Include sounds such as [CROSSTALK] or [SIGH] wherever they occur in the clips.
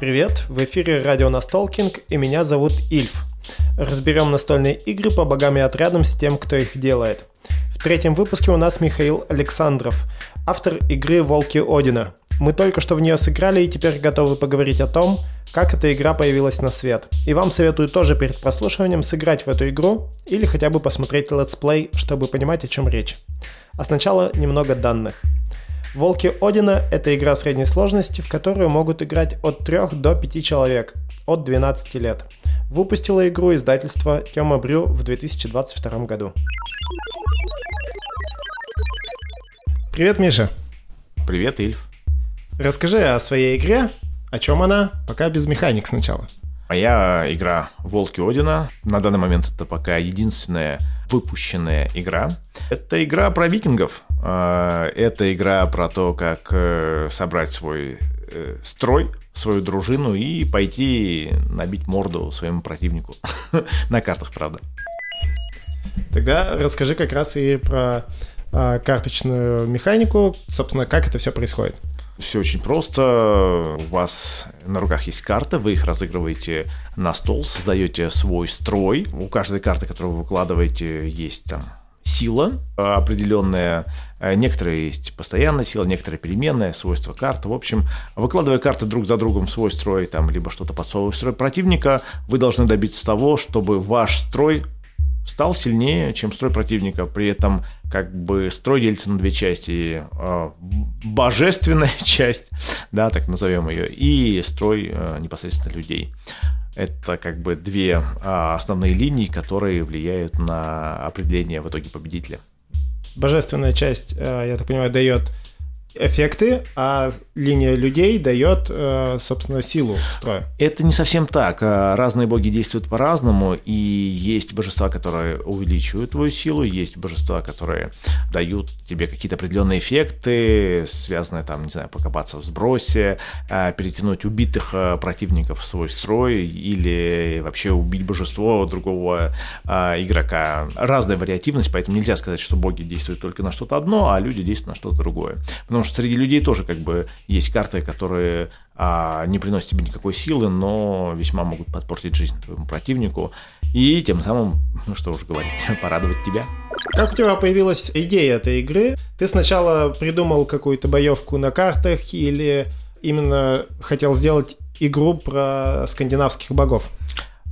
Привет, в эфире радио Настолкинг и меня зовут Ильф. Разберем настольные игры по богам и отрядам с тем, кто их делает. В третьем выпуске у нас Михаил Александров, автор игры «Волки Одина». Мы только что в нее сыграли и теперь готовы поговорить о том, как эта игра появилась на свет. И вам советую тоже перед прослушиванием сыграть в эту игру или хотя бы посмотреть летсплей, чтобы понимать, о чем речь. А сначала немного данных – Волки Одина — это игра средней сложности, в которую могут играть от 3 до 5 человек, от 12 лет. Выпустила игру издательство Тёма Брю в 2022 году. Привет, Миша. Привет, Ильф. Расскажи о своей игре, о чем она, пока без механик сначала. Моя игра «Волки Одина» на данный момент это пока единственная выпущенная игра. Это игра про викингов. А, это игра про то, как э, собрать свой э, строй, свою дружину и пойти набить морду своему противнику. [LAUGHS] На картах, правда. Тогда расскажи как раз и про а, карточную механику, собственно, как это все происходит. Все очень просто. У вас на руках есть карта, вы их разыгрываете на стол, создаете свой строй. У каждой карты, которую вы выкладываете, есть там сила определенная. Некоторые есть постоянная сила, некоторые переменная, свойства карты. В общем, выкладывая карты друг за другом в свой строй, там, либо что-то подсовывая в строй противника, вы должны добиться того, чтобы ваш строй стал сильнее, чем строй противника. При этом как бы строй делится на две части. А, божественная [LAUGHS] часть, да, так назовем ее, и строй непосредственно людей. Это как бы две а, основные линии, которые влияют на определение в итоге победителя. Божественная часть, я так понимаю, дает эффекты, а линия людей дает, э, собственно, силу строя. Это не совсем так. А, разные боги действуют по-разному, и есть божества, которые увеличивают твою силу, есть божества, которые дают тебе какие-то определенные эффекты, связанные там, не знаю, покопаться в сбросе, а, перетянуть убитых противников в свой строй или вообще убить божество другого игрока. Разная вариативность, поэтому нельзя сказать, что боги действуют только на что-то одно, а люди действуют на что-то другое. Потому что среди людей тоже как бы есть карты, которые а, не приносят тебе никакой силы, но весьма могут подпортить жизнь твоему противнику и тем самым, ну что уж говорить, [LAUGHS] порадовать тебя. Как у тебя появилась идея этой игры? Ты сначала придумал какую-то боевку на картах или именно хотел сделать игру про скандинавских богов?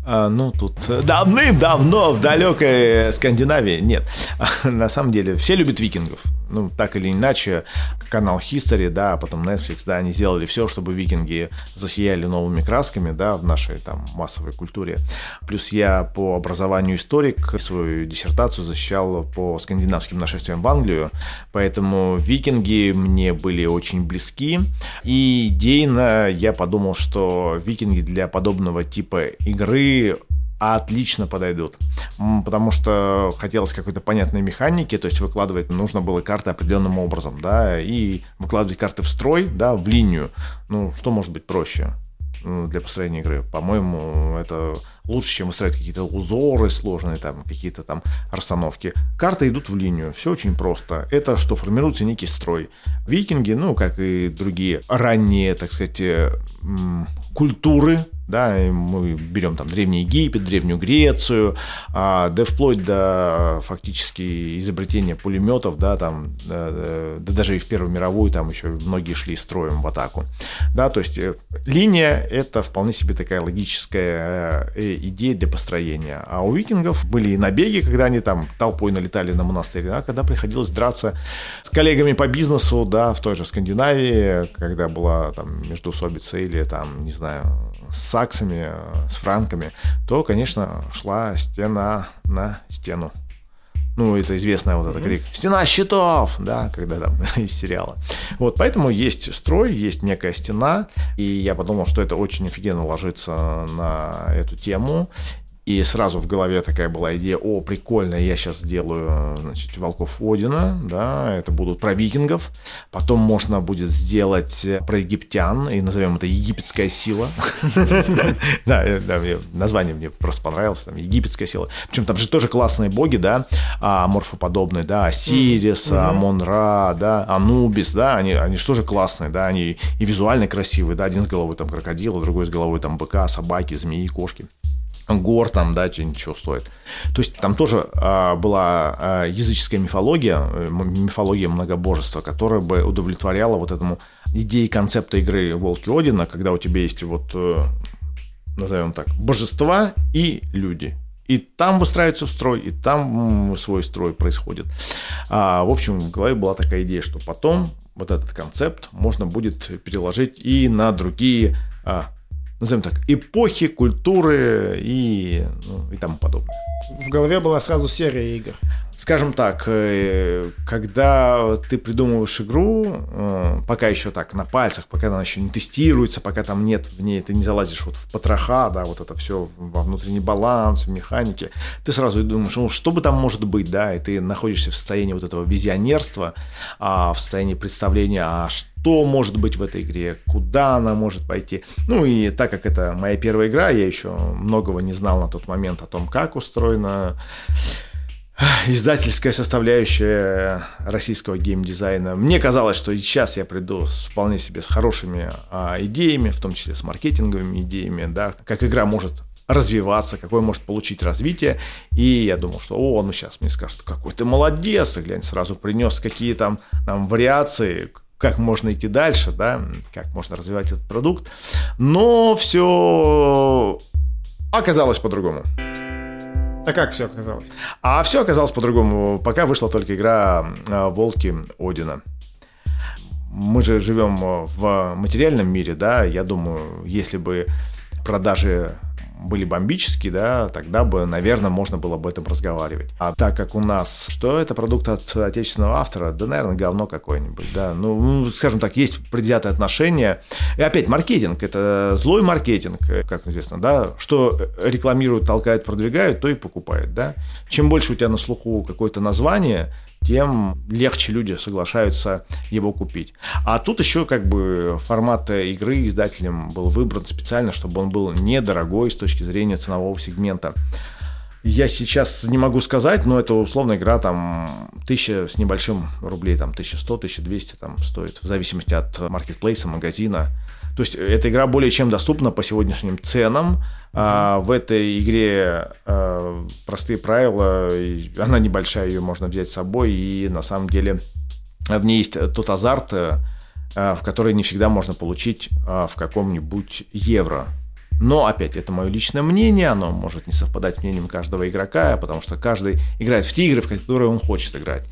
А, ну, тут э, давным-давно в далекой Скандинавии нет. [LAUGHS] На самом деле, все любят викингов. Ну, так или иначе, канал History, да, а потом Netflix, да, они сделали все, чтобы викинги засияли новыми красками, да, в нашей там массовой культуре. Плюс я по образованию историк свою диссертацию защищал по скандинавским нашествиям в Англию, поэтому викинги мне были очень близки. И идейно я подумал, что викинги для подобного типа игры отлично подойдут. Потому что хотелось какой-то понятной механики, то есть выкладывать нужно было карты определенным образом, да, и выкладывать карты в строй, да, в линию. Ну, что может быть проще? для построения игры. По-моему, это лучше, чем выстраивать какие-то узоры сложные, там, какие-то там расстановки. Карты идут в линию, все очень просто. Это что формируется некий строй. Викинги, ну, как и другие ранние, так сказать, культуры, да, мы берем там Древний Египет, Древнюю Грецию, а, да вплоть до фактически изобретения пулеметов, да, там, да, да даже и в Первую мировую там еще многие шли строем в атаку, да, то есть э, линия – это вполне себе такая логическая э, идея для построения, а у викингов были и набеги, когда они там толпой налетали на монастырь, а когда приходилось драться с коллегами по бизнесу, да, в той же Скандинавии, когда была там междоусобица или там, не знаю, с саксами, э, с франками, то, конечно, шла стена на стену. Ну, это известная вот эта крик «Стена щитов!» Да, когда там [LAUGHS] из сериала. Вот, поэтому есть строй, есть некая стена, и я подумал, что это очень офигенно ложится на эту тему. И сразу в голове такая была идея, о, прикольно, я сейчас сделаю, значит, Волков Одина, да, это будут про викингов. Потом можно будет сделать про египтян, и назовем это «Египетская сила». [LAUGHS] Да, название мне просто понравилось, там, «Египетская сила». Причем там же тоже классные боги, да, а, морфоподобные, да, Осирис, Амон-Ра, да, Анубис, да, они, они же тоже классные, да, они и визуально красивые, да, один с головой там крокодила, другой с головой там быка, собаки, змеи, кошки гор там, да, ничего стоит. То есть там тоже а, была а, языческая мифология, э, мифология многобожества, которая бы удовлетворяла вот этому идее концепта игры Волки Одина, когда у тебя есть вот, э, назовем так, божества и люди. И там выстраивается строй, и там свой строй происходит. А, в общем, в голове была такая идея, что потом вот этот концепт можно будет переложить и на другие а, назовем так, эпохи, культуры и, ну, и тому подобное. В голове была сразу серия игр. Скажем так, э, когда ты придумываешь игру, э, пока еще так на пальцах, пока она еще не тестируется, пока там нет в ней, ты не залазишь вот в потроха, да, вот это все во внутренний баланс, в механике, ты сразу думаешь, ну, что бы там может быть, да, и ты находишься в состоянии вот этого визионерства, а, в состоянии представления, а что может быть в этой игре, куда она может пойти. Ну и так как это моя первая игра, я еще многого не знал на тот момент о том, как устроена издательская составляющая российского геймдизайна. Мне казалось, что сейчас я приду с, вполне себе с хорошими а, идеями, в том числе с маркетинговыми идеями, да, как игра может развиваться, какое может получить развитие. И я думал, что, о, ну сейчас мне скажут, какой ты молодец, и глянь, сразу принес какие там нам вариации, как можно идти дальше, да, как можно развивать этот продукт. Но все оказалось по-другому. А как все оказалось? А все оказалось по-другому. Пока вышла только игра а, «Волки Одина». Мы же живем в материальном мире, да, я думаю, если бы продажи были бомбические, да, тогда бы, наверное, можно было об этом разговаривать. А так как у нас, что это продукт от отечественного автора, да, наверное, говно какое-нибудь, да, ну, ну скажем так, есть предвзятое отношение. И опять, маркетинг, это злой маркетинг, как известно, да, что рекламируют, толкают, продвигают, то и покупают, да. Чем больше у тебя на слуху какое-то название, тем легче люди соглашаются его купить. А тут еще как бы формат игры издателем был выбран специально, чтобы он был недорогой с точки зрения ценового сегмента. Я сейчас не могу сказать, но это условная игра там тысяча с небольшим рублей, там 1100, 1200 там стоит, в зависимости от маркетплейса, магазина. То есть эта игра более чем доступна по сегодняшним ценам. А, в этой игре а, простые правила, она небольшая, ее можно взять с собой, и на самом деле в ней есть тот азарт, а, в который не всегда можно получить а, в каком-нибудь евро. Но, опять, это мое личное мнение, оно может не совпадать с мнением каждого игрока, потому что каждый играет в те игры, в которые он хочет играть.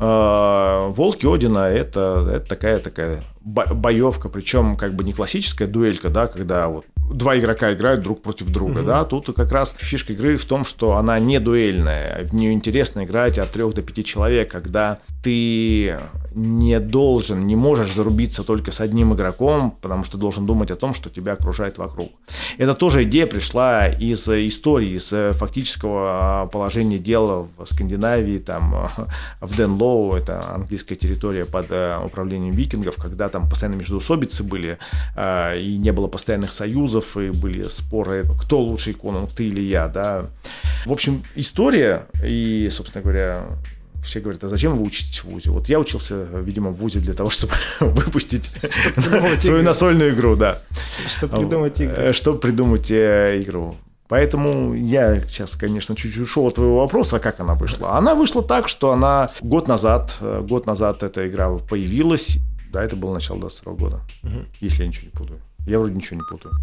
А, Волки Одина это, это такая такая боевка, причем как бы не классическая дуэлька, да, когда вот два игрока играют друг против друга, mm-hmm. да, тут как раз фишка игры в том, что она не дуэльная, в нее интересно играть от трех до пяти человек, когда ты не должен, не можешь зарубиться только с одним игроком, потому что должен думать о том, что тебя окружает вокруг. Это тоже идея пришла из истории, из фактического положения дела в Скандинавии, там, [LAUGHS] в Денлоу, это английская территория под э, управлением викингов, когда там постоянно междоусобицы были, э, и не было постоянных союзов, и были споры, кто лучший конунг, ты или я, да. В общем, история, и, собственно говоря, все говорят, а зачем вы учитесь в ВУЗе? Вот я учился, видимо, в ВУЗе для того, чтобы [LAUGHS] выпустить свою настольную игру, да. Чтобы придумать игру. Э, чтобы придумать э, игру. Поэтому я сейчас, конечно, чуть-чуть ушел от твоего вопроса, а как она вышла. Она вышла так, что она год назад, э, год назад эта игра появилась. Да, это было начало 22 года, угу. если я ничего не путаю. Я вроде ничего не путаю.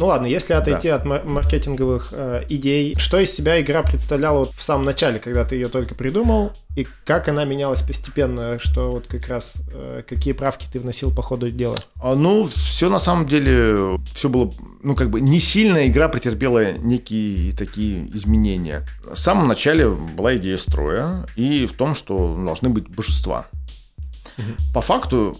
Ну ладно, если отойти да. от маркетинговых э, идей, что из себя игра представляла вот в самом начале, когда ты ее только придумал, и как она менялась постепенно, что вот как раз э, какие правки ты вносил по ходу дела? А, ну, все на самом деле, все было, ну как бы не сильно игра претерпела некие такие изменения. В самом начале была идея строя и в том, что должны быть божества. Угу. По факту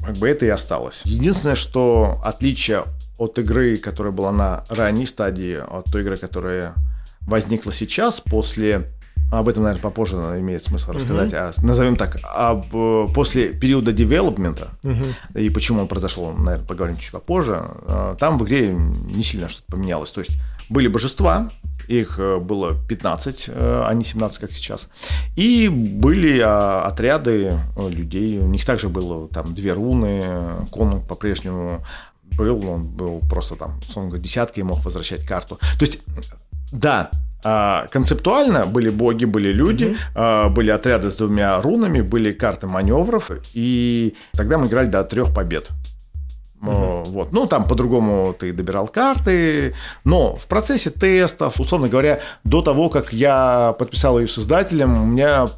как бы это и осталось. Единственное, что отличие от игры, которая была на ранней стадии, от той игры, которая возникла сейчас после об этом, наверное, попозже имеет смысл рассказать. Uh-huh. А, назовем так, об, э, после периода девелопмента uh-huh. и почему он произошел, наверное, поговорим чуть попозже. А, там в игре не сильно что-то поменялось. То есть были божества, их э, было 15, э, а не 17, как сейчас. И были а, отряды людей. У них также было там две руны. Конунг по-прежнему был, он был просто там, говоря, десятки и мог возвращать карту. То есть, да, а, концептуально были боги, были люди, mm-hmm. были отряды с двумя рунами, были карты маневров, и тогда мы играли до трех побед. Uh-huh. Вот. Ну, там по-другому ты добирал карты, но в процессе тестов, условно говоря, до того, как я подписал ее создателем, у меня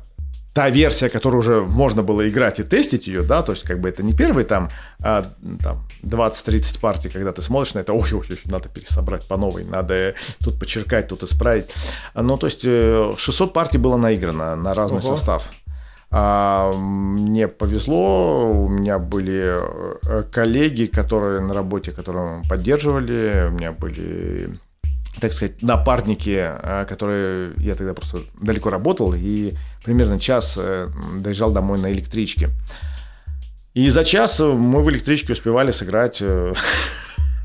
та версия, которую уже можно было играть и тестить ее, да, то есть как бы это не первый там, а, там 20-30 партий, когда ты смотришь на это, ой-ой-ой, надо пересобрать по новой, надо тут почеркать, тут исправить. Ну, то есть 600 э, партий было наиграно на разный Ого. состав. А, мне повезло, у меня были э, коллеги, которые на работе, которые поддерживали, у меня были так сказать, напарники, а, которые я тогда просто далеко работал и примерно час э, доезжал домой на электричке. И за час мы в электричке успевали сыграть э, [LAUGHS]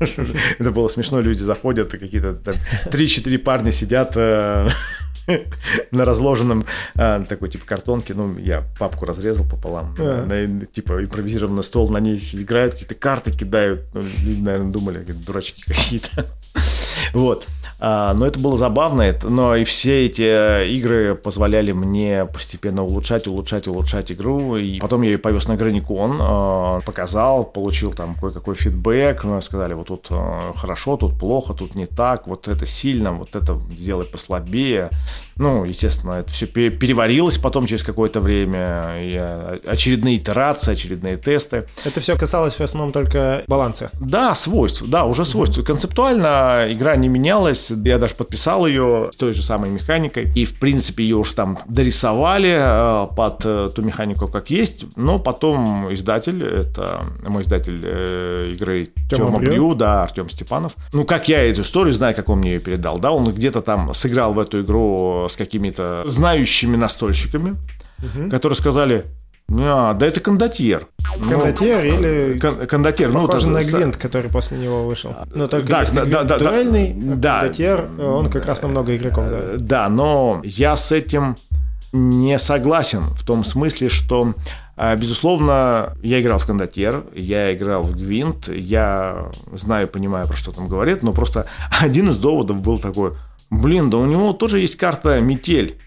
это было смешно, люди заходят, какие-то там 3-4 парня сидят э, [LAUGHS] на разложенном такой типа картонке, ну, я папку разрезал пополам, на, типа импровизированный стол, на ней играют, какие-то карты кидают, ну, люди, наверное, думали, дурачки какие-то. [LAUGHS] Вот. А, но это было забавно, но и все эти э, игры позволяли мне постепенно улучшать, улучшать, улучшать игру. И потом я ее повез на Граникон, а, показал, получил там кое-какой фидбэк, сказали, вот тут э, хорошо, тут плохо, тут не так, вот это сильно, вот это сделай послабее. Ну, естественно, это все переварилось потом через какое-то время, и э, очередные итерации, очередные тесты. Это все касалось в основном только баланса? Да, свойств, да, уже свойств. Концептуально игра не менялась, я даже подписал ее с той же самой механикой, и, в принципе, ее уж там дорисовали э, под э, ту механику, как есть, но потом издатель, это мой издатель игры Тёма Брю, да, Артем Степанов. Ну, как я эту историю знаю, как он мне ее передал, да, он где-то там сыграл в эту игру с какими-то знающими настольщиками, угу. которые сказали, а, да это кондотьер. Ну, кондотьер ну, или... Кон, кондотьер. Ну, ну, на Гвинт, который после него вышел. Но только да, если да, да, дуэльный, да, кондотьер, он как раз намного игроков. Да. да, но я с этим не согласен в том смысле, что а, Безусловно, я играл в кондотьер, я играл в гвинт, я знаю, понимаю, про что там говорит, но просто [LAUGHS] один из доводов был такой, Блин, да у него тоже есть карта метель.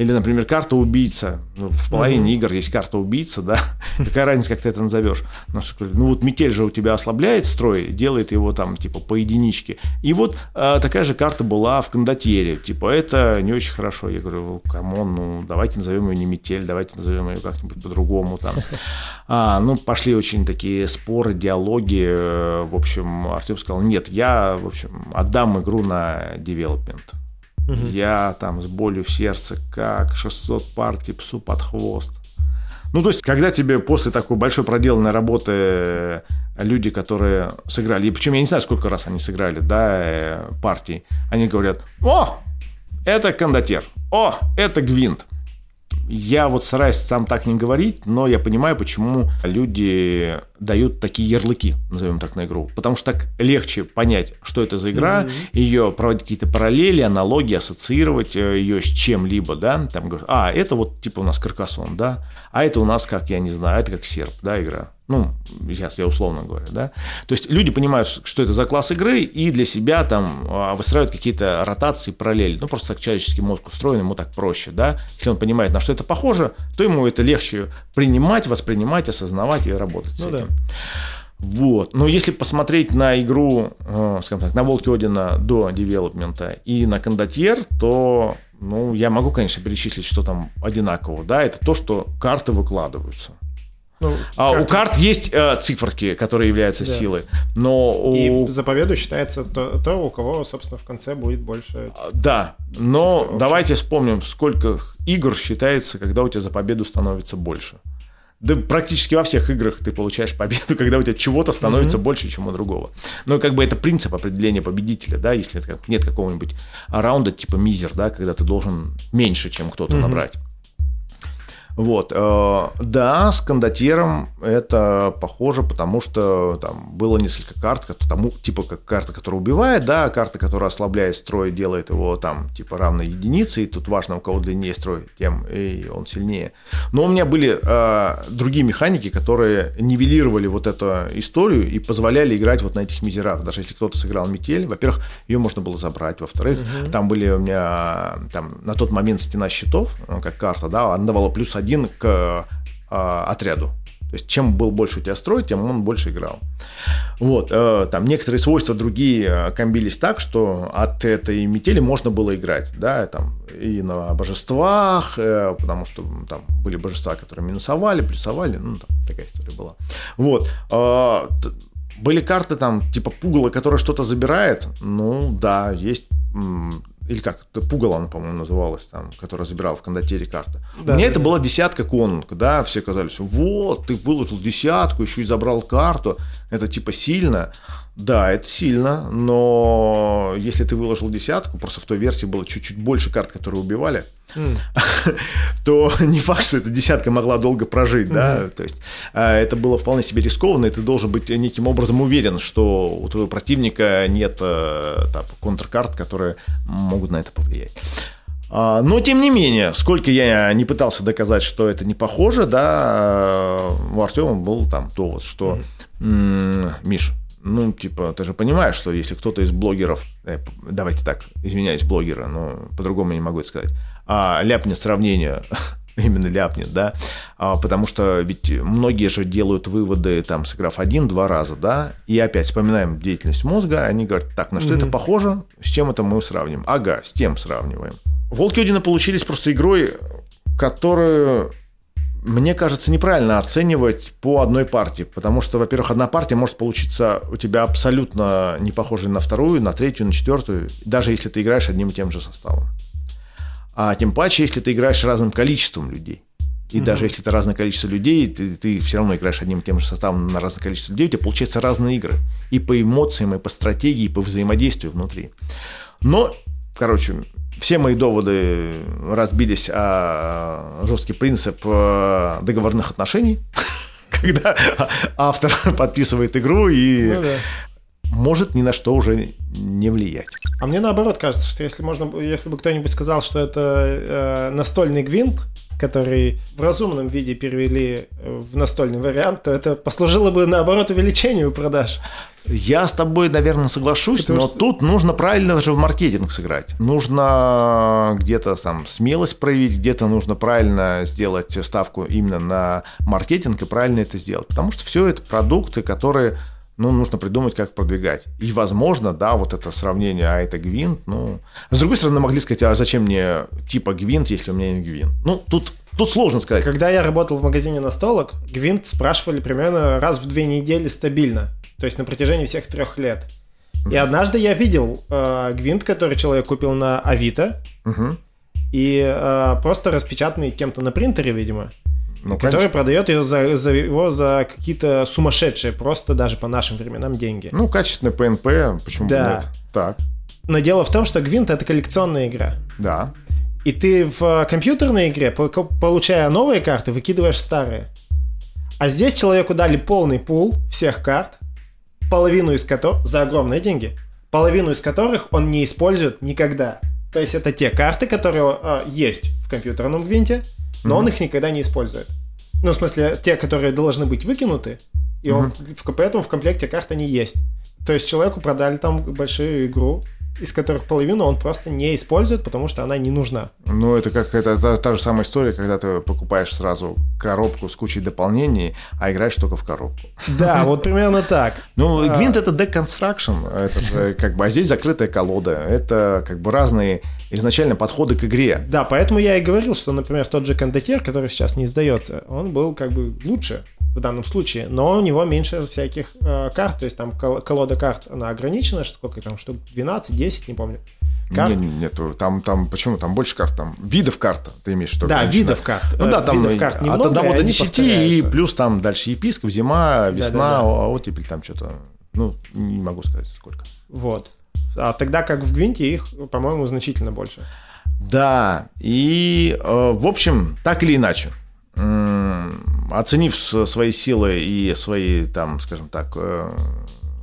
Или, например, карта убийца. Ну, в половине mm-hmm. игр есть карта убийца, да. [LAUGHS] Какая разница, как ты это назовешь? Ну, ну вот метель же у тебя ослабляет строй, делает его там типа по единичке. И вот э, такая же карта была в кондотьере. Типа это не очень хорошо. Я говорю, come on, ну давайте назовем ее не метель, давайте назовем ее как-нибудь по-другому там. А, ну, пошли очень такие споры, диалоги. В общем, Артем сказал, нет, я, в общем, отдам игру на девелопмент. Угу. Я там с болью в сердце, как 600 партий псу под хвост. Ну, то есть, когда тебе после такой большой проделанной работы э, люди, которые сыграли, и причем я не знаю, сколько раз они сыграли, да, э, партий, они говорят, о, это кондотер, о, это гвинт. Я вот стараюсь сам так не говорить, но я понимаю, почему люди дают такие ярлыки, назовем так, на игру. Потому что так легче понять, что это за игра, mm-hmm. ее проводить какие-то параллели, аналогии, ассоциировать э, ее с чем-либо, да, там говорят, а, это вот типа у нас каркасон, да, а это у нас как, я не знаю, это как серп, да, игра. Ну, сейчас я условно говорю, да. То есть люди понимают, что это за класс игры, и для себя там а, выстраивают какие-то ротации, параллели. Ну, просто так человеческий мозг устроен, ему так проще, да. Если он понимает, на что это похоже, то ему это легче принимать, воспринимать, осознавать и работать ну, с этим. Да. Вот. Но если посмотреть на игру, э, скажем так, на Волки Одина до девелопмента и на Кондотьер, то ну, я могу, конечно, перечислить, что там одинаково. Да, это то, что карты выкладываются. Ну, а у карт есть э, циферки, которые являются да. силой, но у... и за победу считается то, то, у кого, собственно, в конце будет больше. А, да, но давайте вспомним, сколько игр считается, когда у тебя за победу становится больше. Да практически во всех играх ты получаешь победу, [LAUGHS] когда у тебя чего-то становится mm-hmm. больше, чем у другого. Ну, как бы это принцип определения победителя, да, если нет какого-нибудь раунда типа мизер, да, когда ты должен меньше, чем кто-то mm-hmm. набрать. Вот, э, да, с кондотьером это похоже, потому что там было несколько карт, тому, типа как карта, которая убивает, да, карта, которая ослабляет строй, делает его там типа равной единице, и тут важно, у кого длиннее строй, тем и он сильнее. Но у меня были э, другие механики, которые нивелировали вот эту историю и позволяли играть вот на этих мизерах. Даже если кто-то сыграл метель, во-первых, ее можно было забрать, во-вторых, угу. там были у меня там на тот момент стена щитов, ну, как карта, да, она давала плюс один к э, отряду. То есть, чем был больше у тебя строй, тем он больше играл. Вот, э, там некоторые свойства другие э, комбились так, что от этой метели можно было играть, да, там и на божествах, э, потому что там были божества, которые минусовали, плюсовали, ну, там такая история была. Вот, э, были карты там типа пугало, которое что-то забирает, ну, да, есть или как, пугало она, по-моему, называлась, там, которая забирала в кондотере карты. Да, У меня да, это да. была десятка конунг, да, все казались, вот, ты выложил десятку, еще и забрал карту, это типа сильно. Да, это сильно, но если ты выложил десятку, просто в той версии было чуть-чуть больше карт, которые убивали, mm. [LAUGHS] то не факт, что эта десятка могла долго прожить, mm-hmm. да, то есть а, это было вполне себе рискованно, и ты должен быть неким образом уверен, что у твоего противника нет э, там, контркарт, которые могут на это повлиять. А, но, тем не менее, сколько я не пытался доказать, что это не похоже, да, у Артема был там довод, что. Миш, ну, типа, ты же понимаешь, что если кто-то из блогеров, э, давайте так, извиняюсь, блогера, но по-другому я не могу это сказать, а, ляпнет сравнение, [LAUGHS] именно ляпнет, да, а, потому что ведь многие же делают выводы, там, сыграв один-два раза, да, и опять вспоминаем деятельность мозга, они говорят, так, на что mm-hmm. это похоже, с чем это мы сравним? Ага, с тем сравниваем. Волки Одина получились просто игрой, которую мне кажется, неправильно оценивать по одной партии, потому что, во-первых, одна партия может получиться у тебя абсолютно не похожей на вторую, на третью, на четвертую, даже если ты играешь одним и тем же составом. А тем паче, если ты играешь разным количеством людей. И mm-hmm. даже если это разное количество людей, ты, ты все равно играешь одним и тем же составом на разное количество людей, у тебя получаются разные игры. И по эмоциям, и по стратегии, и по взаимодействию внутри. Но, короче, все мои доводы разбились о жесткий принцип э, договорных отношений, [LAUGHS] когда автор [LAUGHS] подписывает игру и ну, да. может ни на что уже не влиять. А мне наоборот кажется, что если можно, если бы кто-нибудь сказал, что это э, настольный гвинт, который в разумном виде перевели э, в настольный вариант, то это послужило бы, наоборот, увеличению продаж. Я с тобой, наверное, соглашусь, Потому но что... тут нужно правильно же в маркетинг сыграть. Нужно где-то там смелость проявить, где-то нужно правильно сделать ставку именно на маркетинг и правильно это сделать. Потому что все это продукты, которые ну, нужно придумать, как продвигать. И, возможно, да, вот это сравнение, а это гвинт, ну... С другой стороны, могли сказать, а зачем мне типа гвинт, если у меня не гвинт? Ну, тут Тут сложно сказать. Когда я работал в магазине настолок, Гвинт спрашивали примерно раз в две недели стабильно. То есть на протяжении всех трех лет. И однажды я видел э, гвинт, который человек купил на Авито. Угу. И э, просто распечатанный кем-то на принтере, видимо. Ну, который конечно. продает ее за, за его за какие-то сумасшедшие, просто даже по нашим временам деньги. Ну, качественный PNP, почему да. бы нет? Так. Но дело в том, что Гвинт это коллекционная игра. Да. И ты в компьютерной игре, получая новые карты, выкидываешь старые. А здесь человеку дали полный пул всех карт, половину из которых, за огромные деньги, половину из которых он не использует никогда. То есть это те карты, которые э, есть в компьютерном гвинте, но mm-hmm. он их никогда не использует. Ну, в смысле, те, которые должны быть выкинуты, и mm-hmm. он, поэтому в комплекте карты не есть. То есть человеку продали там большую игру, из которых половину он просто не использует, потому что она не нужна. Ну, это как это та, та же самая история, когда ты покупаешь сразу коробку с кучей дополнений, а играешь только в коробку. Да, [LAUGHS] вот примерно так. Ну, Гвинт это deconstruction, это же как бы, а здесь закрытая колода, это как бы разные изначально подходы к игре. Да, поэтому я и говорил, что, например, тот же кондотер, который сейчас не издается, он был как бы лучше в данном случае, но у него меньше всяких э, карт, то есть там колода карт, она ограничена, сколько там, штук 12, 10, не помню. карт? Не, нету. Там, там, почему? Там больше карт. Там видов карт, ты имеешь в виду? Да, видов карт. Ну Э, да, там видов карт от немного, 1 и до 10, и плюс там дальше епископ, зима, весна, Да-да-да. о- оттепель, там что-то. Ну, не могу сказать сколько. Вот. А тогда как в Гвинте их, по-моему, значительно больше. Да, и, э, в общем, так или иначе, оценив свои силы и свои, там, скажем так, э,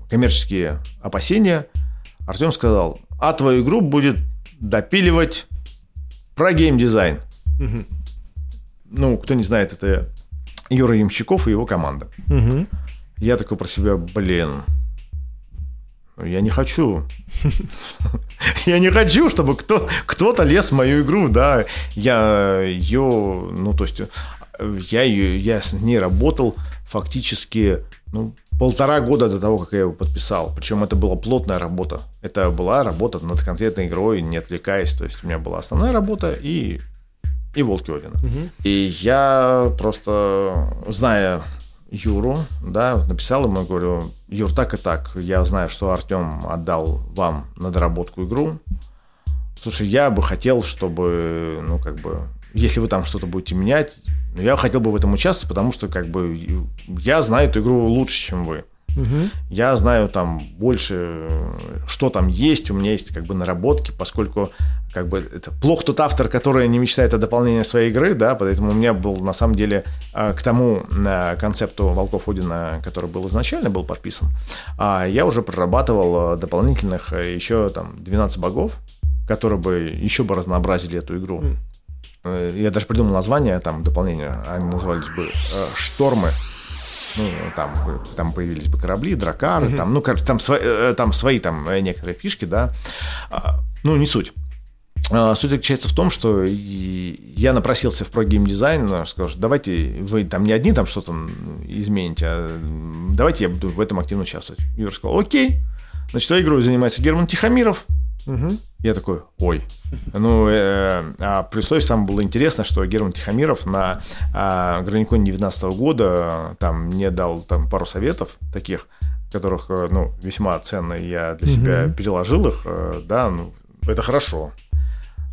коммерческие опасения, Артем сказал, а твою игру будет допиливать про геймдизайн. Мгм. Ну, кто не знает, это Юра Ямщиков и его команда. Мгм. Я такой про себя, блин, я не хочу. [LAUGHS] Я не хочу, чтобы кто, кто-то лез в мою игру, да. Я ее, ну, то есть, я, ее, я с ней работал фактически, ну, полтора года до того, как я его подписал. Причем это была плотная работа. Это была работа над конкретной игрой, не отвлекаясь. То есть, у меня была основная работа и, и Волки Одина. Мгм. И я просто, зная Юру, да, написал ему, говорю, Юр, так и так, я знаю, что Артем отдал вам на доработку игру. Слушай, я бы хотел, чтобы, ну, как бы, если вы там что-то будете менять, ну, я хотел бы в этом участвовать, потому что, как бы, я знаю эту игру лучше, чем вы. Мгм. Я знаю там больше, что там есть, у меня есть как бы наработки, поскольку как бы это плохо тот автор, который не мечтает о дополнении своей игры, да, поэтому у меня был на самом деле э, к тому э, концепту Волков Одина, который был изначально был подписан, а я уже прорабатывал э, дополнительных еще там 12 богов, которые бы еще бы разнообразили эту игру. Э, Я даже придумал название там дополнения, они назывались бы э, «Штормы». Ну, там, там появились бы корабли, дракары, там, ну, короче, там, свои, э, там свои там э, некоторые фишки, да. А, Ну, не суть. А, Суть заключается в том, что я напросился в прогеймдизайн, сказал, что давайте вы там не одни там что-то измените, а давайте я буду в этом активно участвовать. Юра сказал, окей. Значит, игрой занимается Герман Тихомиров. Мгм. Я такой, ой. Ну, э, а при условии, самое было интересно, что Герман Тихомиров на а, Граниконе 19 года там мне дал там пару советов таких, которых, э, ну, весьма ценно, я для себя Мгм. переложил их, э, да, ну, это хорошо.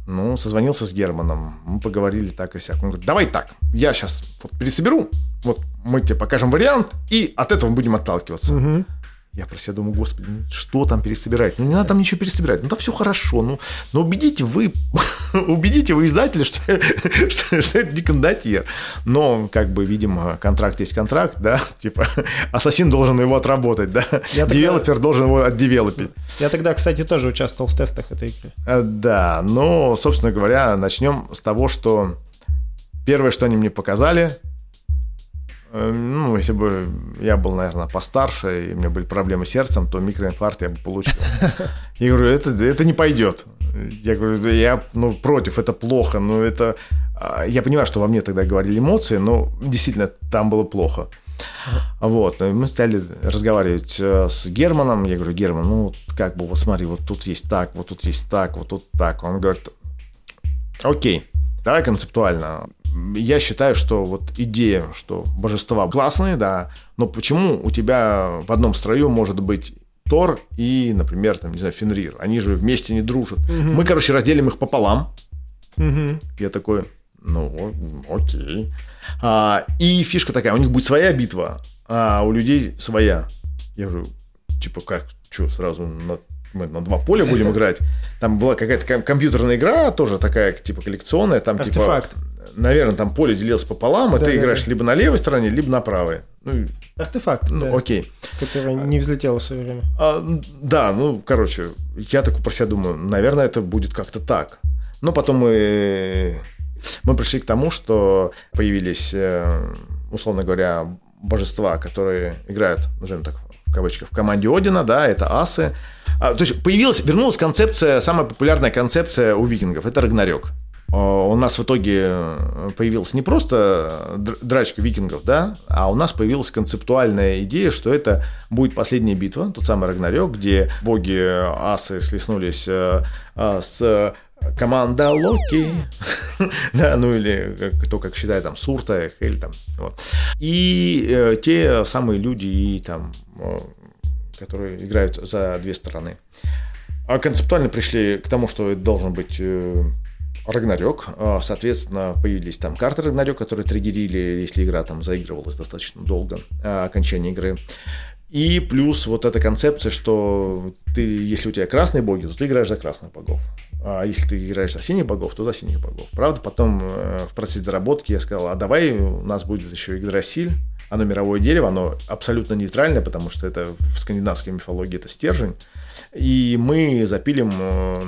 Ну, созвонился с Германом, мы поговорили так и сяк. Он говорит, давай так, я сейчас вот пересоберу, вот мы тебе покажем вариант, и от этого будем отталкиваться. Мгм. Я про себя думаю, господи, ну что там пересобирать? Ну не надо там ничего пересобирать. Ну да все хорошо. Ну, но убедите вы, [LAUGHS] убедите вы издателя, что, [LAUGHS] что, что это не кондотьер. Но, как бы, видимо, контракт есть контракт, да, [LAUGHS] типа, ассасин должен его отработать, да, Я тогда- девелопер должен его отдевелопить. Я тогда, кстати, тоже участвовал в тестах этой игры. Э, Да, но, собственно говоря, начнем с того, что первое, что они мне показали, ну, если бы я был, наверное, постарше, и у меня были проблемы с сердцем, то микроинфаркт я бы получил. [LAUGHS] Я говорю, это, это не пойдет. Я говорю, «Да я ну, против, это плохо, но это... а, Я понимаю, что во мне тогда говорили эмоции, но действительно там было плохо. Вот, ну, мы стали разговаривать э, с Германом. Я говорю, Герман, ну, как бы, вот смотри, вот тут есть так, вот тут есть так, вот тут так. Он говорит, окей, давай концептуально. Я считаю, что вот идея, что божества классные, да, но почему у тебя в одном строю может быть Тор и, например, там, не знаю, Фенрир. Они же вместе не дружат. Мы, короче, разделим их пополам. Мгм. Я такой, ну, окей. А, и фишка такая, у них будет своя битва, а у людей своя. Я говорю, типа, как, что, сразу на, мы на два поля будем играть? Там была какая-то ком- компьютерная игра, тоже такая, типа, коллекционная, там, Артефакт. типа, наверное, там поле делилось пополам, и ты Да-да-да. играешь либо на левой стороне, либо на правой. Ну, Артефакт, ну, да, окей. который не взлетел в свое время. А, да, ну, короче, я такой про себя думаю, наверное, это будет как-то так. Но потом мы, мы пришли к тому, что появились, э, условно говоря, божества, которые играют, назовем так, в кавычках, в команде Одина, да, это асы. А, то есть появилась, вернулась концепция, самая популярная концепция у викингов, это Рагнарёк. А, У нас в итоге э, появилась не просто др- драчка викингов, да, а у нас появилась концептуальная идея, что это будет последняя битва, тот самый Рагнарёк, где боги асы слеснулись э, э, с команда Локи, [LAUGHS] да, ну или кто как считает, там, Сурта, Хель, там, вот. И э, те самые люди, и там, э, которые играют за две стороны. А концептуально пришли к тому, что это должен быть э, Рагнарёк. А, соответственно, появились там карты Рагнарёк, которые триггерили, если игра там заигрывалась достаточно долго, а, окончание игры. И плюс вот эта концепция, что ты, если у тебя красные боги, то ты играешь за красных богов. А если ты играешь за синих богов, то за синих богов. Правда, потом э, в процессе доработки я сказал, а давай у нас будет еще Игдрасиль, оно мировое дерево, оно абсолютно нейтральное, потому что это в скандинавской мифологии это стержень. И мы запилим э,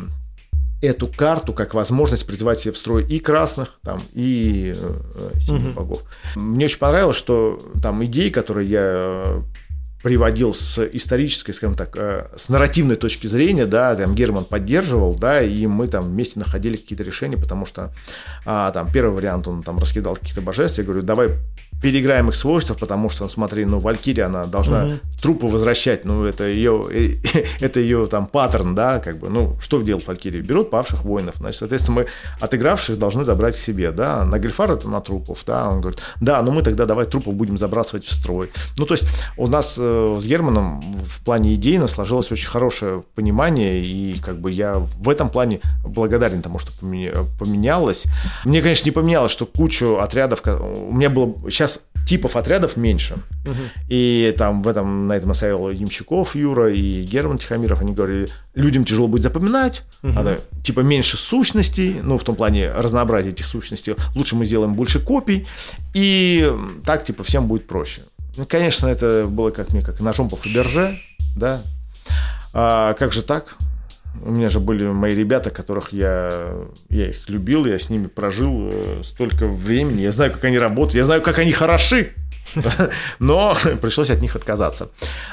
эту карту как возможность призывать себе в строй и красных, там, и э, синих угу. богов. Мне очень понравилось, что там идеи, которые я приводил с исторической, скажем так, э, с нарративной точки зрения, да, там Герман поддерживал, да, и мы там вместе находили какие-то решения, потому что а, там первый вариант он там раскидал каких-то божеств, я говорю, давай переиграем их свойства, потому что, смотри, ну, Валькирия, она должна угу. трупы возвращать, ну, это ее, э, [LAUGHS] это ее там паттерн, да, как бы, ну, что делают Валькирии? Берут павших воинов, значит, соответственно, мы отыгравших должны забрать к себе, да, на Грифар это на трупов, да, он говорит, да, ну, мы тогда давай трупов будем забрасывать в строй. Ну, то есть у нас э, с Германом в плане идейно сложилось очень хорошее понимание, и как бы я в этом плане благодарен тому, что поменялось. Мне, конечно, не поменялось, что кучу отрядов, у меня было, сейчас типов отрядов меньше. Угу. И там в этом, на этом оставил Ямщиков Юра и Герман Тихомиров, они говорили, людям тяжело будет запоминать, угу. надо типа меньше сущностей, ну в том плане разнообразия этих сущностей, лучше мы сделаем больше копий, и так типа всем будет проще. Ну, конечно, это было как мне, как ножом по Фаберже, да, а как же так? У меня же были мои ребята, которых я, я их любил, я с ними прожил э, столько времени, я знаю, как они работают, я знаю, как они хороши, [LAUGHS] но [LAUGHS] пришлось от них отказаться.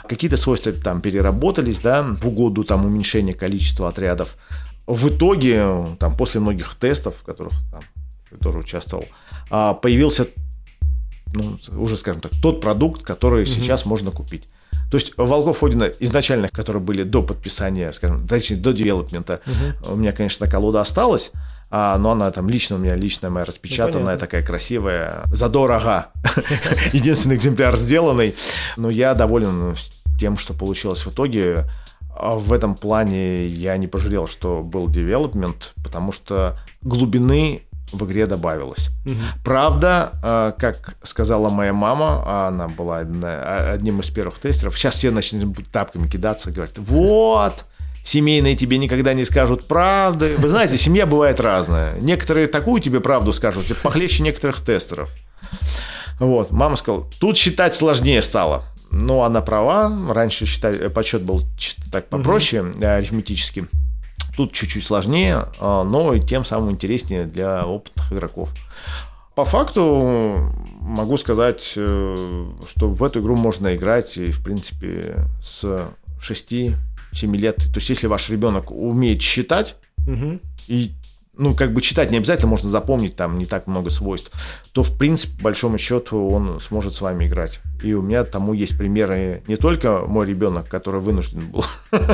Какие-то свойства там переработались, да, в угоду там уменьшения количества отрядов. В итоге, там, после многих тестов, в которых там, я тоже участвовал, а, появился, ну, уже, скажем так, тот продукт, который сейчас можно купить. То есть волков Одина изначально, которые были до подписания, скажем, точнее, до девелопмента, угу. у меня, конечно, колода осталась, а, но она там лично у меня, личная моя распечатанная, ну, такая красивая, задорого. [LAUGHS] Единственный экземпляр сделанный. Но я доволен тем, что получилось в итоге. А в этом плане я не пожалел, что был девелопмент, потому что глубины в игре добавилось. Угу. Правда, э, как сказала моя мама, а она была одним из первых тестеров, сейчас все начнут тапками кидаться, говорят, вот, семейные тебе никогда не скажут правды. Вы знаете, семья бывает разная. Некоторые такую тебе правду скажут, похлеще некоторых тестеров. Вот, мама сказала, тут считать сложнее стало. Ну, она права. Раньше считать, подсчет был так попроще, угу. арифметически. Тут чуть-чуть сложнее, а, но и тем самым интереснее для опытных игроков. По факту могу сказать, э, что в эту игру можно играть и, в принципе, с 6-7 лет. То есть, если ваш ребенок умеет считать угу. и ну, как бы читать не обязательно, можно запомнить там не так много свойств, то, в принципе, по большому счету, он сможет с вами играть. И у меня тому есть примеры не только мой ребенок, который вынужден был [LAUGHS]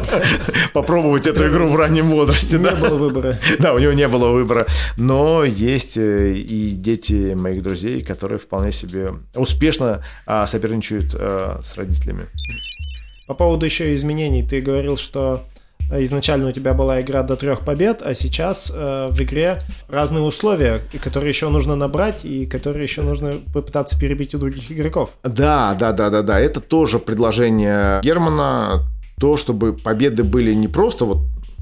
попробовать эту игру в раннем возрасте. Не было выбора. [LAUGHS] Да, у него не было выбора. Но есть э, и дети моих друзей, которые вполне себе успешно а, соперничают а, с родителями. По поводу еще изменений, ты говорил, что изначально у тебя была игра до трех побед, а сейчас э, в игре разные условия, которые еще нужно набрать и которые еще нужно попытаться перебить у других игроков. Да, да, да, да, да. Это тоже предложение Германа, то, чтобы победы были не просто вот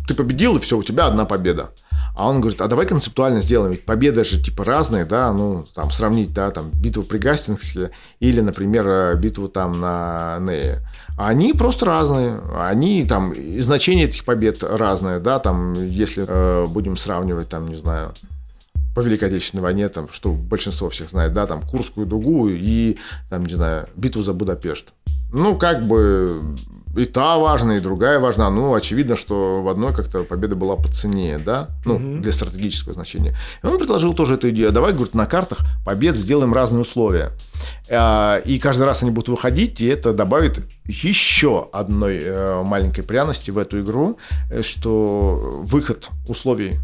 ты победил и все, у тебя одна победа. А он говорит, а давай концептуально сделаем, ведь победы же типа разные, да, ну, там, сравнить, да, там, битву при Гастингсе или, например, битву там на Нее. Они просто разные, они там, и значение этих побед разное, да, там, если э, будем сравнивать, там, не знаю, по Великой Отечественной войне, там, что большинство всех знает, да, там, Курскую дугу и, там, не знаю, битву за Будапешт. Ну, как бы и та важна, и другая важна. Ну, очевидно, что в одной как-то победа была по цене, да, ну, угу. для стратегического значения. И он предложил тоже эту идею. Давай, говорит, на картах побед сделаем разные условия. А, и каждый раз они будут выходить, и это добавит еще одной э, маленькой пряности в эту игру, э, что выход условий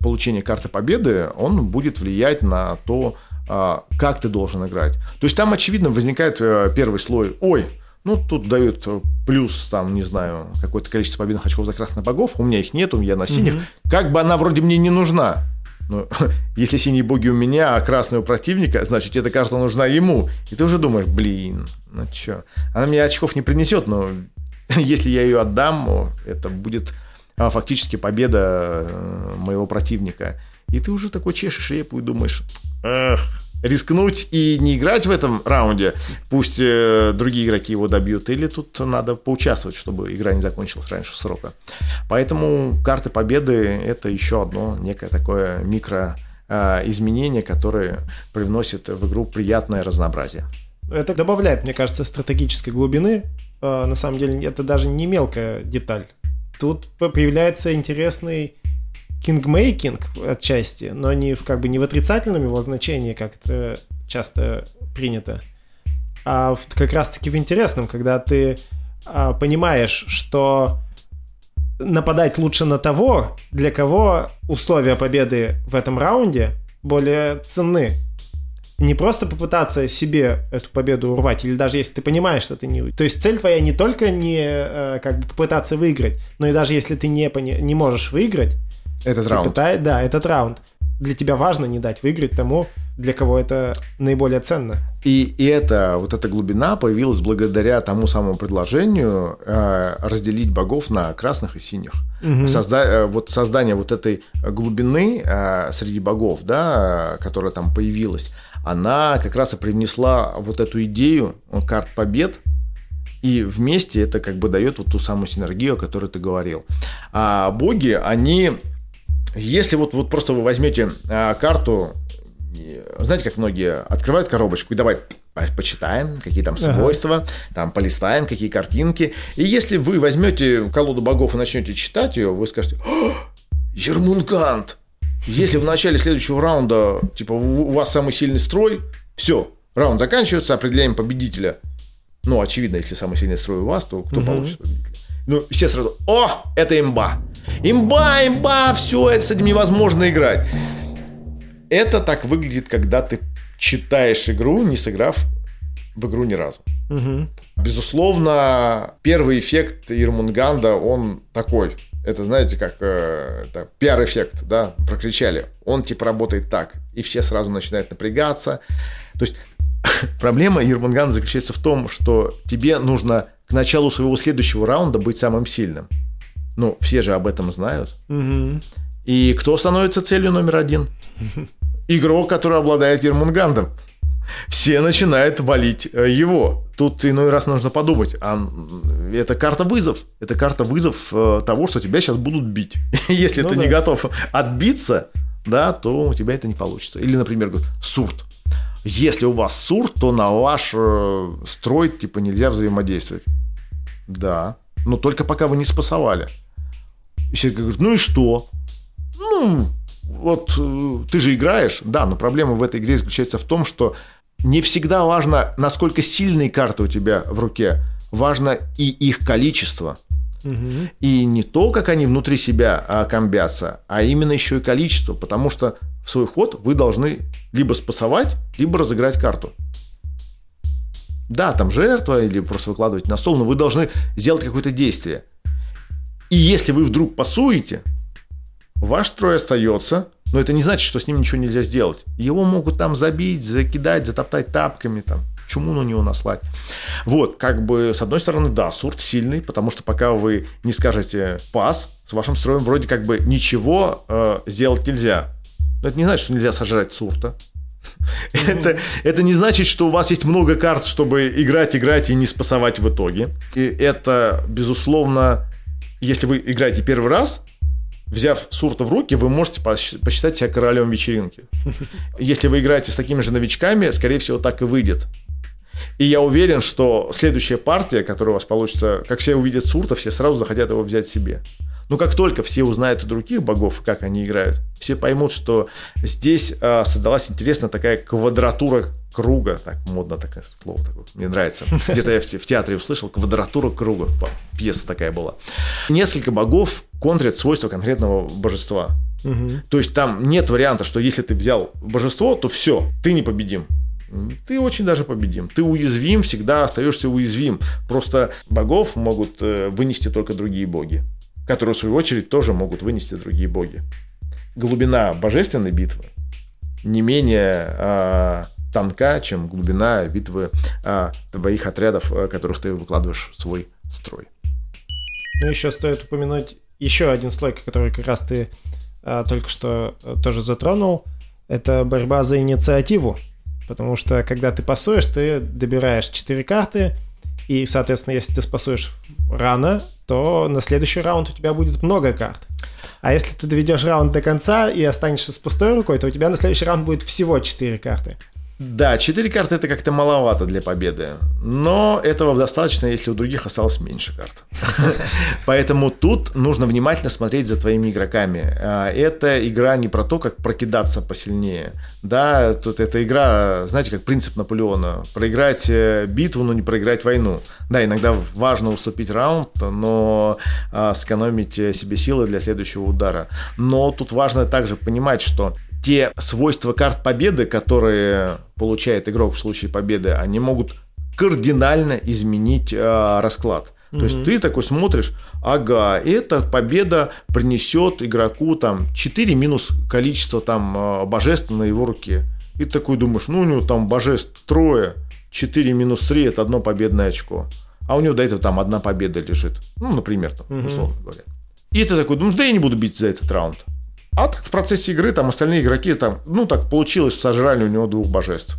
получения карты победы, он будет влиять на то, а, как ты должен играть. То есть там, очевидно, возникает э, первый слой, ой, Ну, тут дают плюс, там, не знаю, какое-то количество победных очков за красных богов. У меня их нету, я на синих. Угу. Как бы она вроде мне не нужна. Но [LAUGHS] если синие боги у меня, а красные у противника, значит, эта карта нужна ему. И ты уже думаешь, блин, ну чё. Она мне очков не принесет, но [LAUGHS] если я ее отдам, это будет а, фактически победа э, моего противника. И ты уже такой чешешь репу и думаешь, эх, рискнуть и не играть в этом раунде, пусть э, другие игроки его добьют, или тут надо поучаствовать, чтобы игра не закончилась раньше срока. Поэтому карты победы – это еще одно некое такое микро э, изменение, которое привносит в игру приятное разнообразие. Это добавляет, мне кажется, стратегической глубины. Э, на самом деле это даже не мелкая деталь. Тут появляется интересный кингмейкинг отчасти, но не в, как бы не в отрицательном его значении, как это часто принято, а в, как раз-таки в интересном, когда ты а, понимаешь, что нападать лучше на того, для кого условия победы в этом раунде более ценны. Не просто попытаться себе эту победу урвать, или даже если ты понимаешь, что ты не... То есть цель твоя не только не э, как бы попытаться выиграть, но и даже если ты не, пони... не можешь выиграть, этот раунд. Пытай, да, этот раунд. Для тебя важно не дать выиграть тому, для кого это наиболее ценно. И, и это, вот эта глубина появилась благодаря тому самому предложению э, разделить богов на красных и синих. Угу. Созда, э, вот создание вот этой глубины э, среди богов, да, которая там появилась, она как раз и привнесла вот эту идею карт побед, и вместе это как бы дает вот ту самую синергию, о которой ты говорил. А боги, они если вот, вот просто вы возьмете а, карту, знаете, как многие открывают коробочку и давай почитаем, какие там свойства, ага. там полистаем, какие картинки. И если вы возьмете колоду богов и начнете читать ее, вы скажете, Ермунгант! Если в начале следующего раунда, типа, у вас самый сильный строй, все, раунд заканчивается, определяем победителя. Ну, очевидно, если самый сильный строй у вас, то кто угу. получит победителя? Ну, все сразу, о, это имба. Имба, имба, все, это с этим невозможно играть. Это так выглядит, когда ты читаешь игру, не сыграв в игру ни разу. Угу. Безусловно, первый эффект Ирмунганда, он такой. Это, знаете, как э, пиар-эффект, да, прокричали. Он типа работает так. И все сразу начинают напрягаться. То есть [LAUGHS] проблема Ирмунганда заключается в том, что тебе нужно к началу своего следующего раунда быть самым сильным. Ну, все же об этом знают. Угу. И кто становится целью номер один? [LAUGHS] Игрок, который обладает Ермунгандом. Все начинают валить э, его. Тут иной раз нужно подумать, а это карта вызов. Это карта вызов э, того, что тебя сейчас будут бить. [LAUGHS] Если ну, ты да. не готов отбиться, да, то у тебя это не получится. Или, например, сурт. Если у вас сурт, то на ваш э, строй типа нельзя взаимодействовать. Да, но только пока вы не спасовали. И все говорят, ну и что? Ну, вот э, ты же играешь. Да, но проблема в этой игре заключается в том, что не всегда важно, насколько сильные карты у тебя в руке. Важно и их количество. Угу. И не то, как они внутри себя а, комбятся, а именно еще и количество. Потому что в свой ход вы должны либо спасовать, либо разыграть карту. Да, там жертва или просто выкладывать на стол, но вы должны сделать какое-то действие – и если вы вдруг пасуете, ваш строй остается, но это не значит, что с ним ничего нельзя сделать. Его могут там забить, закидать, затоптать тапками, там, чуму на него наслать. Вот, как бы, с одной стороны, да, сурт сильный, потому что пока вы не скажете пас, с вашим строем вроде как бы ничего э, сделать нельзя. Но это не значит, что нельзя сожрать сурта. [LAUGHS] Это, это не значит, что у вас есть много карт, чтобы играть, играть и не спасовать в итоге. И это, безусловно, если вы играете первый раз, взяв Сурта в руки, вы можете посчитать себя королем вечеринки. [LAUGHS] Если вы играете с такими же новичками, скорее всего, так и выйдет. И я уверен, что следующая партия, которая у вас получится, как все увидят Сурта, все сразу захотят его взять себе. Но как только все узнают о других богов, как они играют, все поймут, что здесь э, создалась интересная такая квадратура круга, так модно такое слово такое, мне нравится. [LAUGHS] Где-то я в, в театре услышал квадратура круга, пьеса такая была. Несколько богов контрят свойства конкретного божества. Угу. То есть там нет варианта, что если ты взял божество, то все, ты непобедим. ты очень даже победим. Ты уязвим, всегда остаешься уязвим. Просто богов могут э, вынести только другие боги, которые, в свою очередь, тоже могут вынести другие боги. Глубина божественной битвы не менее а, тонка, чем глубина битвы а, твоих отрядов, а, которых ты выкладываешь в свой строй. Ну, еще стоит упомянуть еще один слой, который как раз ты а, только что а, тоже затронул. Это борьба за инициативу. Потому что когда ты пасуешь, ты добираешь 4 карты, и, соответственно, если ты спасуешь рано, то на следующий раунд у тебя будет много карт. А если ты доведешь раунд до конца и останешься с пустой рукой, то у тебя на следующий раунд будет всего 4 карты. Да, 4 карты это как-то маловато для победы. Но этого достаточно, если у других осталось меньше карт. [LAUGHS] Поэтому тут нужно внимательно смотреть за твоими игроками. А, это игра не про то, как прокидаться посильнее. Да, тут эта игра, знаете, как принцип Наполеона. Проиграть э, битву, но не проиграть войну. Да, иногда важно уступить раунд, но а, сэкономить э, себе силы для следующего удара. Но тут важно также понимать, что те свойства карт победы, которые получает игрок в случае победы, они могут кардинально изменить э, расклад. То mm-hmm. есть ты такой смотришь, ага, эта победа принесет игроку там 4 минус количество там э, божеств на его руке. И ты такой думаешь, ну у него там божеств трое, 4 минус 3 это одно победное очко. А у него до этого там одна победа лежит. Ну, например, там, mm-hmm. условно говоря. И ты такой думаешь, да я не буду бить за этот раунд. А так в процессе игры там остальные игроки там, ну так получилось, сожрали у него двух божеств.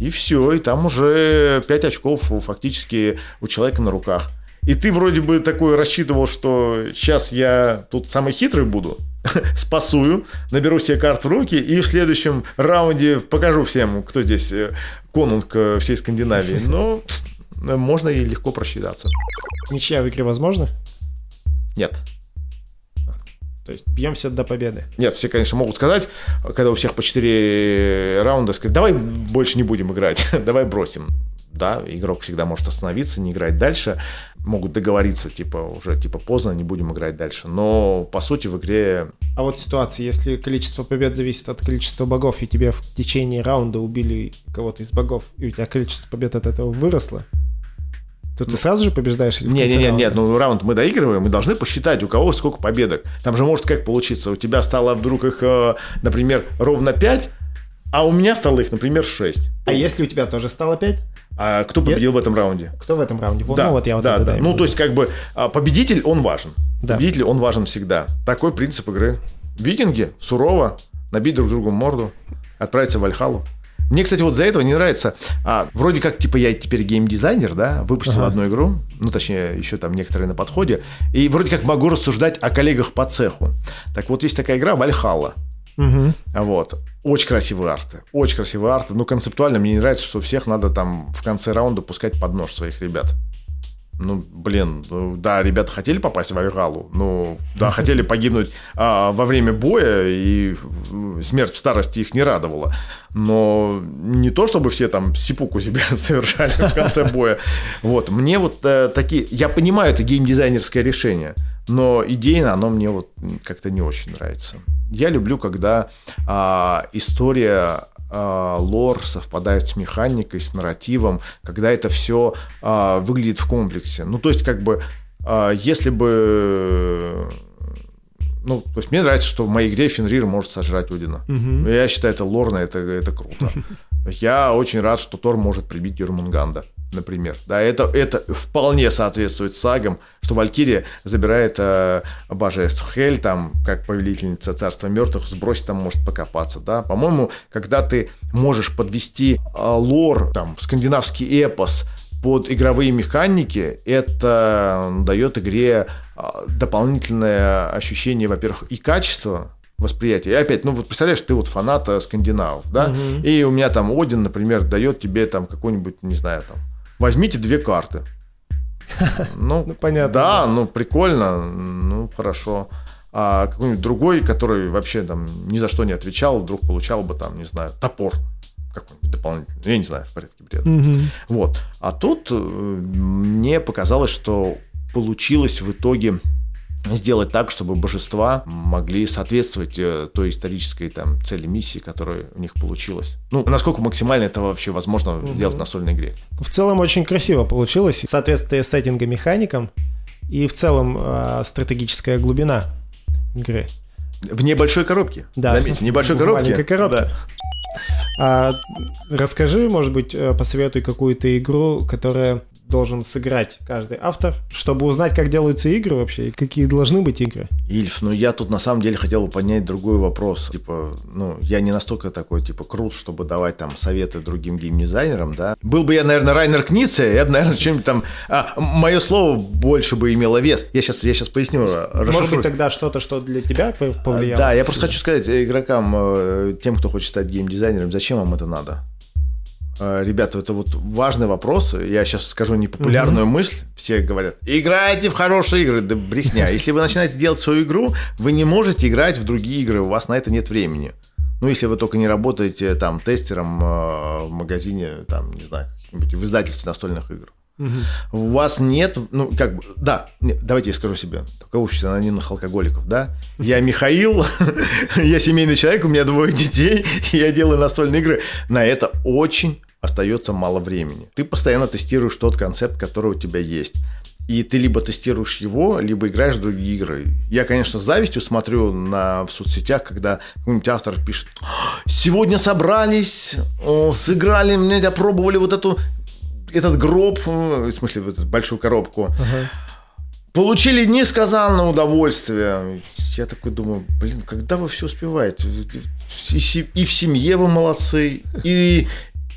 И все, и там уже 5 очков фактически у человека на руках. И ты вроде бы такой рассчитывал, что сейчас я тут самый хитрый буду, [LAUGHS] спасую, наберу себе карт в руки и в следующем раунде покажу всем, кто здесь э, конунг э, всей Скандинавии. Но можно и легко просчитаться. Ничья в игре возможно? Нет. То есть бьемся до победы. Нет, все, конечно, могут сказать, когда у всех по 4 раунда, сказать, давай больше не будем играть, [LAUGHS] давай бросим. Да, игрок всегда может остановиться, не играть дальше. Могут договориться, типа, уже типа поздно, не будем играть дальше. Но, по сути, в игре... А вот ситуация, если количество побед зависит от количества богов, и тебе в течение раунда убили кого-то из богов, и у тебя количество побед от этого выросло, то ты сразу же побеждаешь? Или нет, нет, нет, нет, ну раунд мы доигрываем, мы должны посчитать, у кого сколько победок. Там же может как получиться, у тебя стало вдруг их, э, например, ровно 5, а у меня стало их, например, 6. А если у тебя тоже стало 5? А кто победил Нет? в этом раунде? Кто в этом раунде? Да, ну вот я вот да, это, да. Ну то есть как бы а, победитель он важен. Да. Победитель он важен всегда. Такой принцип игры. Викинги сурово набить друг другу морду, отправиться в Вальхалу. Мне, кстати, вот за этого не нравится. А, вроде как, типа, я теперь геймдизайнер, да, выпустил ага. одну игру, ну, точнее, еще там некоторые на подходе, и вроде как могу рассуждать о коллегах по цеху. Так вот, есть такая игра Вальхалла. Угу. Вот. Очень красивые арты. Очень красивые арты. Ну, концептуально мне не нравится, что всех надо там в конце раунда пускать под нож своих ребят. Ну, блин, ну, да, ребята хотели попасть в Альгалу, ну, да, хотели [LAUGHS] погибнуть а, во время боя, и смерть в старости их не радовала. Но не то, чтобы все там сипуку себе [LAUGHS] совершали в конце [LAUGHS] боя. Вот, мне вот э, такие... Я понимаю, это геймдизайнерское решение, но идейно оно мне вот как-то не очень нравится. Я люблю, когда а, история а, лор совпадает с механикой, с нарративом, когда это все а, выглядит в комплексе. Ну, то есть, как бы, а, если бы ну, то есть мне нравится, что в моей игре Фенрир может сожрать Одина. Угу. Я считаю, это лорно, это, это круто. [LAUGHS] Я очень рад, что Тор может прибить Юрмунганда например. Да, это, это вполне соответствует сагам, что Валькирия забирает э, божеств. Хель, там, как повелительница царства мертвых, сбросить там может покопаться. Да? По-моему, когда ты можешь подвести э, лор, там, скандинавский эпос под игровые механики, это дает игре э, дополнительное ощущение, во-первых, и качества, восприятие. И опять, ну вот представляешь, ты вот фанат скандинавов, да, угу. и у меня там Один, например, дает тебе там какой-нибудь, не знаю, там возьмите две карты. [LAUGHS] Ну, ну понятно. Да, ну прикольно, ну хорошо. А какой-нибудь другой, который вообще там ни за что не отвечал, вдруг получал бы там, не знаю, топор какой-нибудь дополнительный. Я не знаю, в порядке бреда. Угу. Вот. А тут э, мне показалось, что получилось в итоге сделать так, чтобы божества могли соответствовать э, той исторической там цели миссии, которая у них получилась. Ну, насколько максимально это вообще возможно угу. сделать в настольной игре. В целом очень красиво получилось. Соответствие сеттинга механикам и в целом э, стратегическая глубина игры. В небольшой коробке. Да. Заметь, в небольшой коробке. Маленькой коробке. Да. А, расскажи, может быть, э, посоветуй какую-то игру, которая должен сыграть каждый автор, чтобы узнать, как делаются игры вообще и какие должны быть игры. Ильф, ну я тут на самом деле хотел бы поднять другой вопрос. Типа, ну, я не настолько такой, типа, крут, чтобы давать там советы другим геймдизайнерам, да. Был бы я, наверное, Райнер Книце, я бы, наверное, чем-нибудь там... А, мое слово больше бы имело вес. Я сейчас, я сейчас поясню. Может быть, тогда что-то, что для тебя повлияло? Да, я просто хочу сказать игрокам, э, тем, кто хочет стать геймдизайнером, зачем вам это надо? Э, ребята, это вот важный вопрос. Я сейчас скажу непопулярную угу. мысль. Все говорят, играйте в хорошие игры. Да брехня. Если вы начинаете делать свою игру, вы не можете играть в другие игры. У вас на это нет времени. Ну, если вы только не работаете там тестером э, в магазине, там, не знаю, в издательстве настольных игр. Угу. У вас нет, ну, как бы, да, давайте я скажу себе, только учится анонимных алкоголиков, да? Я Михаил, [LAUGHS] я семейный человек, у меня двое детей, [LAUGHS] я делаю настольные игры. На это очень остается мало времени. Ты постоянно тестируешь тот концепт, который у тебя есть. И ты либо тестируешь его, либо играешь в другие игры. Я, конечно, с завистью смотрю на, в соцсетях, когда какой-нибудь автор пишет, сегодня собрались, сыграли, мне опробовали вот эту этот гроб, в смысле, вот эту большую коробку. Ага. Получили несказанное удовольствие. Я такой думаю, блин, когда вы все успеваете? И в семье вы молодцы, и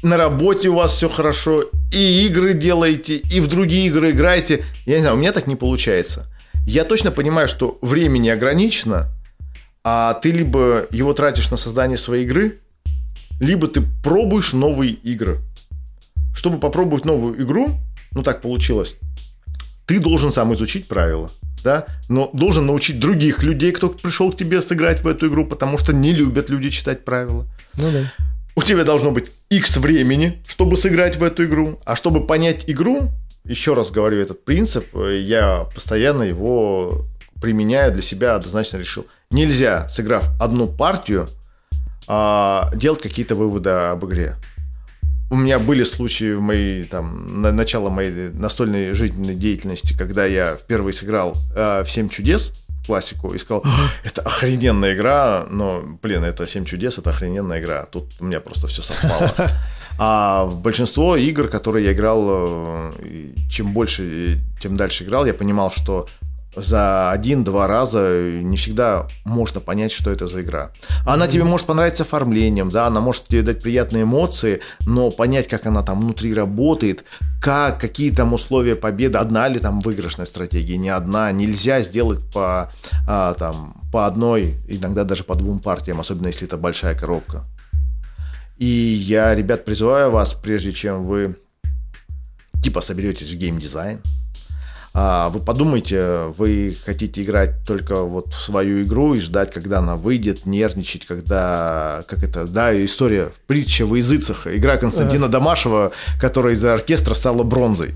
на работе у вас все хорошо, и игры делаете, и в другие игры играете. Я не знаю, у меня так не получается. Я точно понимаю, что времени ограничено, а ты либо его тратишь на создание своей игры, либо ты пробуешь новые игры. Чтобы попробовать новую игру, ну так получилось, ты должен сам изучить правила, да, но должен научить других людей, кто пришел к тебе сыграть в эту игру, потому что не любят люди читать правила. Ну да. У тебя должно быть X времени, чтобы сыграть в эту игру, а чтобы понять игру, еще раз говорю этот принцип, я постоянно его применяю для себя, однозначно решил. Нельзя, сыграв одну партию, а, делать какие-то выводы об игре у меня были случаи в моей, там, на начало моей настольной жизненной деятельности, когда я впервые сыграл э, в «Семь чудес», классику, и сказал, это охрененная игра, но, блин, это «Семь чудес», это охрененная игра. Тут у меня просто все совпало. [LAUGHS] А в большинство игр, которые я играл, э, чем больше, тем дальше играл, я понимал, что за один-два раза не всегда можно понять, что это за игра. Она тебе может понравиться оформлением, да, она может тебе дать приятные эмоции, но понять, как она там внутри работает, как, какие там условия победы, одна ли там выигрышная стратегия, не одна, нельзя сделать по, а, там, по одной, иногда даже по двум партиям, особенно если это большая коробка. И я, ребят, призываю вас, прежде чем вы типа соберетесь в геймдизайн, а, вы подумайте, вы хотите играть только вот в свою игру и ждать, когда она выйдет, нервничать, когда, как это, да, история, притча в языцах, игра Константина Домашева, которая из-за оркестра стала бронзой.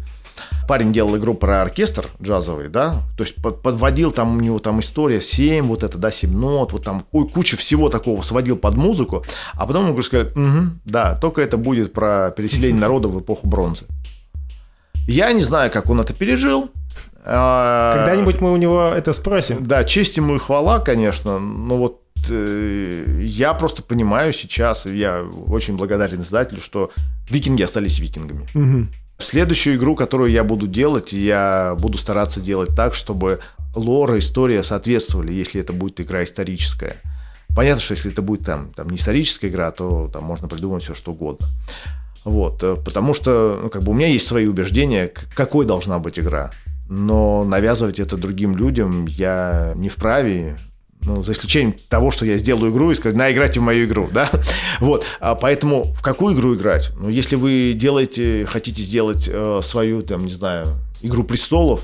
Парень делал игру про оркестр джазовый, да, то есть под, подводил там у него там история 7, вот это, да, 7 нот, вот там ой, куча всего такого сводил под музыку, а потом он сказал, угу, да, только это будет про переселение народа в эпоху бронзы. Я не знаю, как он это пережил, Когда-нибудь мы у него это спросим. Да, честь ему и хвала, конечно, но вот э, я просто понимаю сейчас, я очень благодарен издателю, что викинги остались викингами. Угу. Следующую игру, которую я буду делать, я буду стараться делать так, чтобы лор и история соответствовали, если это будет игра историческая. Понятно, что если это будет там, там не историческая игра, то там можно придумать все что угодно. Вот, э, потому что ну, как бы у меня есть свои убеждения, какой должна быть игра но навязывать это другим людям я не вправе, ну, за исключением того, что я сделаю игру и скажу, на, играйте в мою игру, [LAUGHS] да, вот, а поэтому в какую игру играть? Ну, если вы делаете, хотите сделать э, свою, там, не знаю, Игру престолов,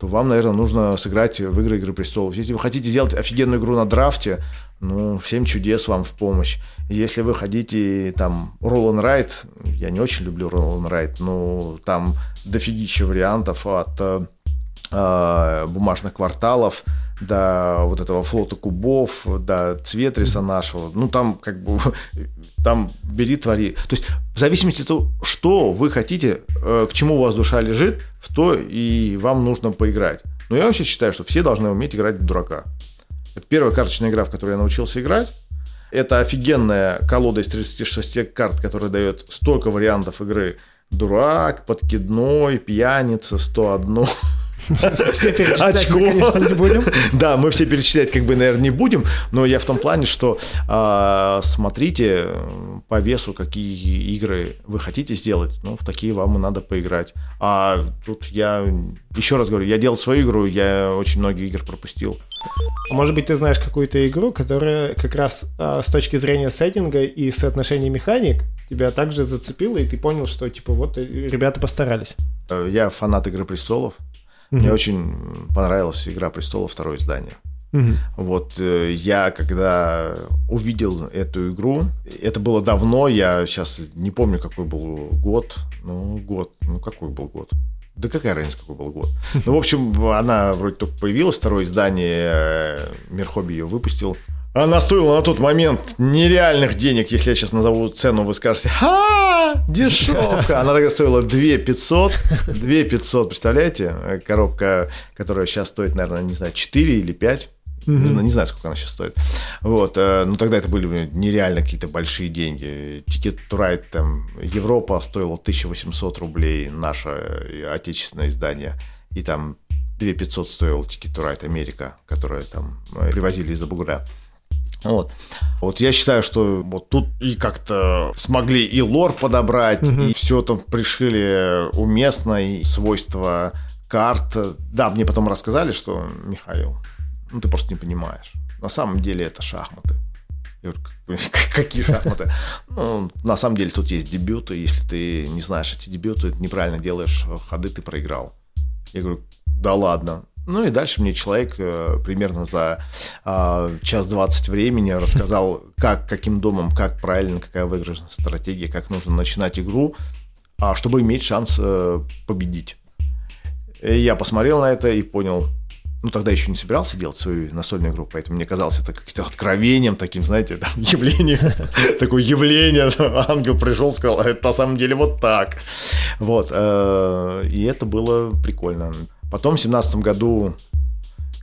то вам, наверное, нужно сыграть в игры Игры престолов. Если вы хотите сделать офигенную игру на драфте, ну, всем чудес вам в помощь. Если вы хотите там Roll and Ride, я не очень люблю Roll and Ride, но там дофигища вариантов от э, бумажных кварталов, до вот этого флота кубов, до цветриса нашего. Ну, там как бы, [LAUGHS] там бери, твори. То есть в зависимости от того, что вы хотите, э, к чему у вас душа лежит, в то и вам нужно поиграть. Но я вообще считаю, что все должны уметь играть в дурака. Это первая карточная игра, в которой я научился играть. Это офигенная колода из 36 карт, которая дает столько вариантов игры. Дурак, подкидной, пьяница, 101. [LAUGHS] [LAUGHS] Все перечислять мы, конечно, не будем. Да, мы все перечислять, как бы, наверное, не будем, но я в том плане, что э, смотрите по весу, какие игры вы хотите сделать, ну, в такие вам и надо поиграть. А тут я, еще раз говорю, я делал свою игру, я очень многие игр пропустил. А может быть, ты знаешь какую-то игру, которая как раз э, с точки зрения сеттинга и соотношения механик тебя также зацепила, и ты понял, что, типа, вот э, ребята постарались. Э, я фанат «Игры престолов», Угу. Мне очень понравилась «Игра престолов» второе издание. Угу. Вот э, я, когда увидел эту игру, это было давно, я сейчас не помню, какой был год. Ну, год, ну какой был год? Да какая разница, какой был год? [LAUGHS] Ну, в общем, она вроде только появилась, второе издание, э, Мир Хобби ее выпустил. Она стоила на тот момент нереальных денег, если я сейчас назову цену, вы скажете, ха, дешевка. Она тогда стоила 2 500, 2 500, представляете? Коробка, которая сейчас стоит, наверное, не знаю, 4 или 5. Не, знаю, не знаю, сколько она сейчас стоит. Вот. Э, ну, тогда это были нереально какие-то большие деньги. To Ride, там, Европа стоила 1800 рублей, наше отечественное издание. И там 2 500 стоил to Ride Америка, которая там э, привозили из-за бугра. Вот. Вот я считаю, что вот тут и как-то смогли и лор подобрать, угу. и все там пришили уместно, и свойства карт. Да, мне потом рассказали, что, Михаил, ну ты просто не понимаешь. На самом деле это шахматы. Я говорю, [LAUGHS] какие шахматы? [LAUGHS] Ну, на самом деле тут есть дебюты. Если ты не знаешь эти дебюты, неправильно делаешь ходы, ты проиграл. Я говорю, да ладно. Ну и дальше мне человек э, примерно за э, час двадцать времени рассказал, как, каким домом, как правильно, какая выигрышная стратегия, как нужно начинать игру, а, чтобы иметь шанс э, победить. И я посмотрел на это и понял, ну, тогда еще не собирался делать свою настольную игру, поэтому мне казалось это каким-то откровением, таким, знаете, там, [LAUGHS] явлением, такое явление, [LAUGHS] ангел пришел, сказал, «А это на самом деле вот так. Вот, э, и это было прикольно. Потом в семнадцатом году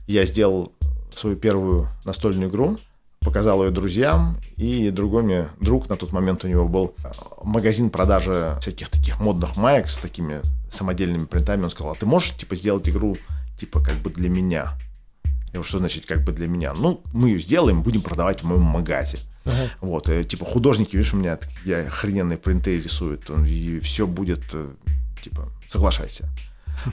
я сделал свою первую настольную игру, показал ее друзьям, и другой мне друг, на тот момент у него был магазин продажи всяких таких модных маек с такими самодельными принтами, он сказал, а ты можешь, типа, сделать игру, типа, как бы для меня? Я говорю, что значит, как бы для меня? Ну, мы ее сделаем, будем продавать в моем магазе. Ага. Вот, и, э, типа, художники, видишь, у меня я охрененные принты рисуют, и все будет, э, типа, соглашайся.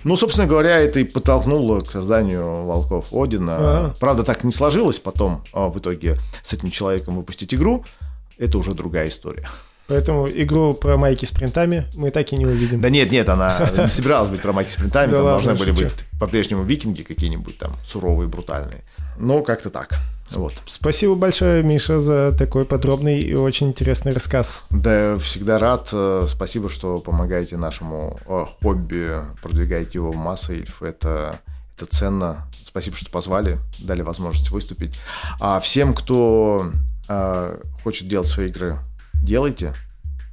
Ну, собственно говоря, это и подтолкнуло к созданию «Волков Одина». А-а-а. Правда, так не сложилось потом а в итоге с этим человеком выпустить игру. Это уже другая история. Поэтому игру про майки с принтами мы так и не увидим. Да нет, нет, она не собиралась быть про майки с принтами, там должны были быть по-прежнему викинги какие-нибудь там суровые, брутальные. Но как-то так. Вот. Спасибо большое, Миша, за такой подробный и очень интересный рассказ. Да, всегда рад. Э, спасибо, что помогаете нашему э, хобби, продвигаете его в массы. Это, это ценно. Спасибо, что позвали, дали возможность выступить. А всем, кто э, хочет делать свои игры, делайте,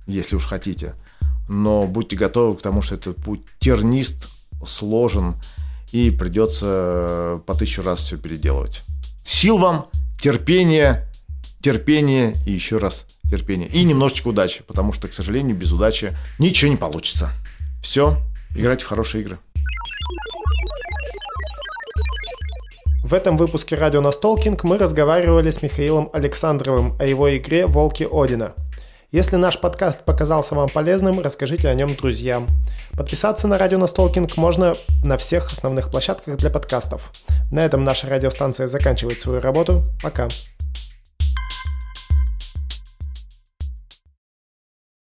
если уж хотите. Но будьте готовы к тому, что этот путь тернист, сложен, и придется по тысячу раз все переделывать. Сил вам, терпения, терпения и еще раз терпения. И немножечко удачи, потому что, к сожалению, без удачи ничего не получится. Все, играйте в хорошие игры. В этом выпуске радио Настолкинг мы разговаривали с Михаилом Александровым о его игре «Волки Одина». Если наш подкаст показался вам полезным, расскажите о нем друзьям. Подписаться на радио Настолкинг можно на всех основных площадках для подкастов. На этом наша радиостанция заканчивает свою работу. Пока.